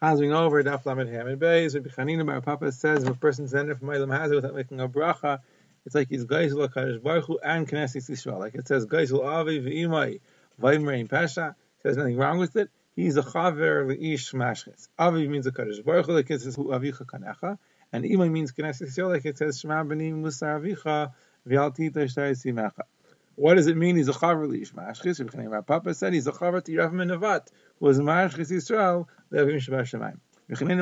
Chazing over Daf Lamed Hamid Beis, Rabbi Chanina Bar Papa says if a person's ended from Eilam Hazah without making a bracha, it's like he's Geisel HaKadosh Baruch Hu and Knesset Yisrael. Like it says Geisel Avi V'imai Vayimrein Pesha. There's nothing wrong with it. He's a Chaver Le'ish Mashchis. Avi means a Kadosh Baruch Hu, like it says Hu Avicha Kanecha. And Imai means Knesset Yisrael, like it says Shema B'nim Musar Avicha V'alti Tashtari Simecha. What does it mean? He's a chaver liish mashchis. Rabbi Papa said he's a chaver to Yerav Menavat, who was mashchis Yisrael le'avim shabar shemayim.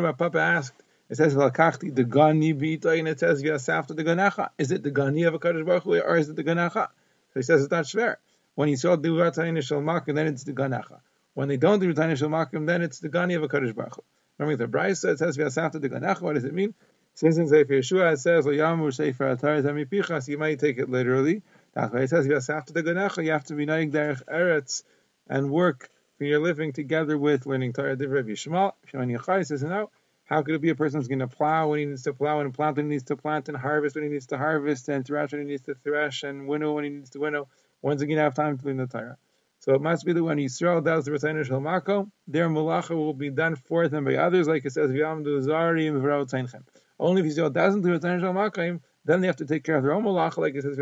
Rabbi Papa asked. It says v'lakachti the gani b'itoy, and it says after the ganacha. Is it the gani of a Kadosh Baruch Hu, or is it the ganacha? So he says it's not shver. When he saw the Vatayim Shel Makim, then it's the ganacha. When they don't do Vatayim Shel Makim, then it's the gani of a Kadosh Baruch Hu. Remember the Brisa it says after the ganacha. What does it mean? Since in Sefer Yehoshua it says Yamur Sefer Atar Zamipichas, you might take it literally. It says after the Ganecha, you have to be Naig Derech Eretz and work for your living together with learning Torah Divrei Yishmael. Shemani Yachai says, no, how could it be a person who's going to plow when he needs to plow and plant when he needs to plant and harvest when he needs to harvest and thresh when he needs to thresh and winnow when he needs to winnow? When's he going to have time to learn the Torah? So it must be that when Yisrael does the Retainer Shalmako, their malacha will be done for them by others, like it says, Only if Yisrael doesn't do Retainer Shalmako, then they have to take care of their own malacha, like it says,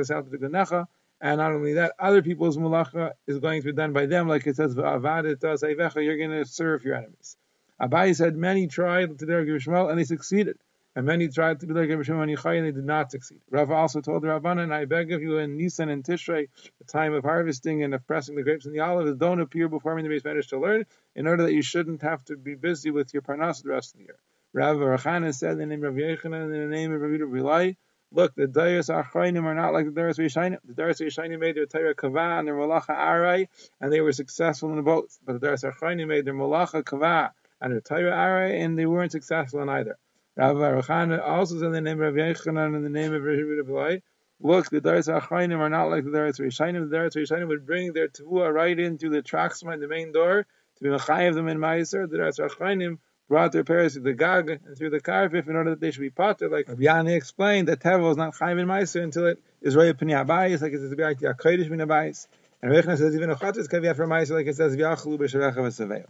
and not only that, other people's malacha is going to be done by them, like it says, you're going to serve your enemies. Abaye said many tried to do Shmuel and they succeeded. And many tried to do like Shmuel and they did not succeed. Rav also told the Rabbanan, I beg of you in Nisan and Tishrei, the time of harvesting and of pressing the grapes and the olives, don't appear before me in the base managed to learn, in order that you shouldn't have to be busy with your parnas the rest of the year. Rav Rachana said in the name of Yechanan in the name of Rabbi Bilai, Look, the Dayas Achroinim are not like the Dayas Rishainim. The Dayas Rishainim made their Torah Kavah and their Malacha Arai, and they were successful in both. But the Dayas Achroinim made their Malacha Kavah and their Torah Arai, and they weren't successful in either. Rav Aruchan also said in the name of Yechanan and the name of Rabbi Look, the Dayas Achroinim are not like the Dayas Rishainim. The Dayas Rishainim would bring their Tavua right into the Traxma, the main door, to be Mechayev them in Meiser. The Dayas Achroinim brought their parents to the Gag and through the Karfif in order that they should be potter. Like Rabbi explained that Tevel is not Chaim in Meiser until it is Roya Pini Abayis, like it says like the Min Abayis. And Rabbi says even a Chatzis can be after Meiser, like it says V'yachlu B'Sharecha V'Saveil.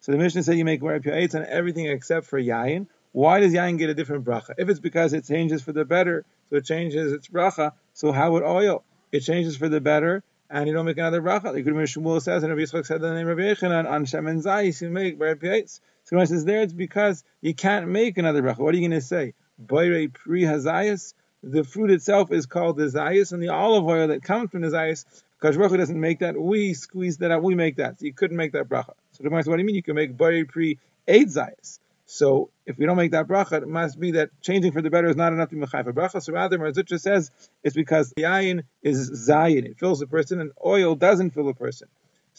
So the Mishnah said you make Reb Yaitz on everything except for Yayin. Why does Yayin get a different bracha? If it's because it changes for the better, so it changes its bracha, so how would oil? It changes for the better, and you don't make another bracha. Like Rabbi Shmuel says, and Rabbi Yitzchak said the name of Rabbi Yechanan, on Shem and Zayis, you make Reb Yaitz. So when says there, it's because you can't make another bracha. What are you going to say? Boire pri hazayas. The fruit itself is called the zayas, and the olive oil that comes from the zayas, Baruch doesn't make that. We squeeze that out. We make that. So you couldn't make that bracha. So the says, what do you mean? You can make boire pri eight zayas. So if we don't make that bracha, it must be that changing for the better is not enough to be for bracha. So rather, Mar Zutra says it's because the ayin is zayin. It fills a person, and oil doesn't fill a person.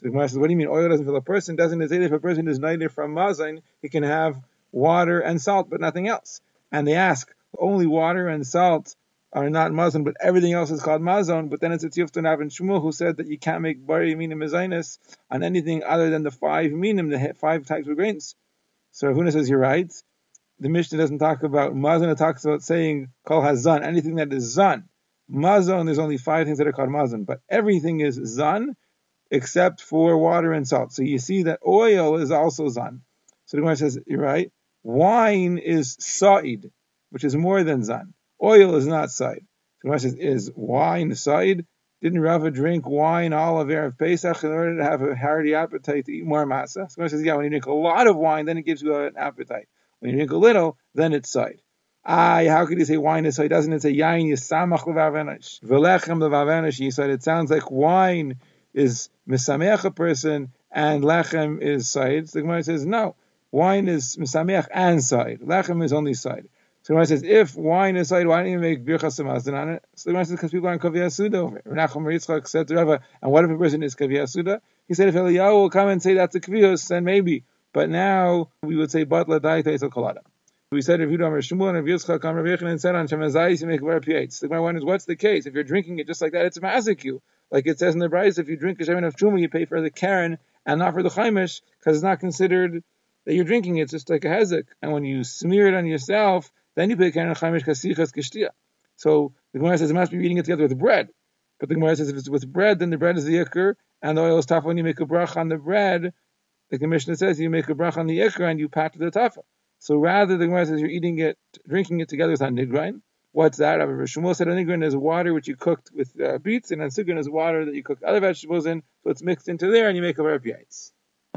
So the Gemara says, what do you mean oil doesn't fill a person? Doesn't it if a person is neither from mazin, he can have water and salt, but nothing else? And they ask, only water and salt are not mazon, but everything else is called mazon. But then it's a Tziyuftan Av and Shmuel who said that you can't make bari minim mezainis on anything other than the five minim, the five types of grains. So Huna says you're right. The Mishnah doesn't talk about mazon; it talks about saying kol hazan, anything that is zan. Mazon, there's only five things that are called mazon, but everything is zan except for water and salt. So you see that oil is also zan. So the Gemara says, you're right. Wine is sa'id, which is more than zan. Oil is not sa'id. So the Gemara says, is wine sa'id? Didn't Rava drink wine all of Erev Pesach in order to have a hearty appetite to eat more masa? So the says, yeah, when you drink a lot of wine, then it gives you an appetite. When you drink a little, then it's sa'id. Ah, how could you say wine is so? Doesn't it say yain yisamach levavenish? Velechem levavenish. Said it sounds like wine is misameach a person and lechem is side. The Gemara says no, wine is misameach and side. Lechem is only side. So the Gemara says if wine is side, why don't you make birchas hamazon on it? So the Gemara says because people aren't kaviyah suda over it. Renachum Yitzchak said to Rava, and what if a person is kaviyah suda? He said if Eliyahu will come and say that's a kaviyus, then maybe. But now we would say batla daita is kolada. We said if you don't Shmuel and Yitzchak come Rav and said on Shemazayis you make piates. The Gemara wonders what's the case? If you're drinking it just like that, it's a mazik like it says in the Brisa, if you drink a Shemin of Truma, you pay for the Karen and not for the Chaimish, because it's not considered that you're drinking it, it's just like a Hezek. And when you smear it on yourself, then you pay Karen and Chaimish Kasichas Kishtia. So the Gemara says it must be eating it together with bread. But the Gemara says if it's with bread, then the bread is the Yikr, and the oil is tough when you make a brach on the bread, the Mishnah says, you make a bracha on the ikra and you pat the tafa. So rather, the Gemara says you're eating it, drinking it together with on nigrain. What's that? Rabbi Shmuel said a nigrain is water which you cooked with uh, beets, and a is water that you cooked other vegetables in, so it's mixed into there, and you make a reb yaitz.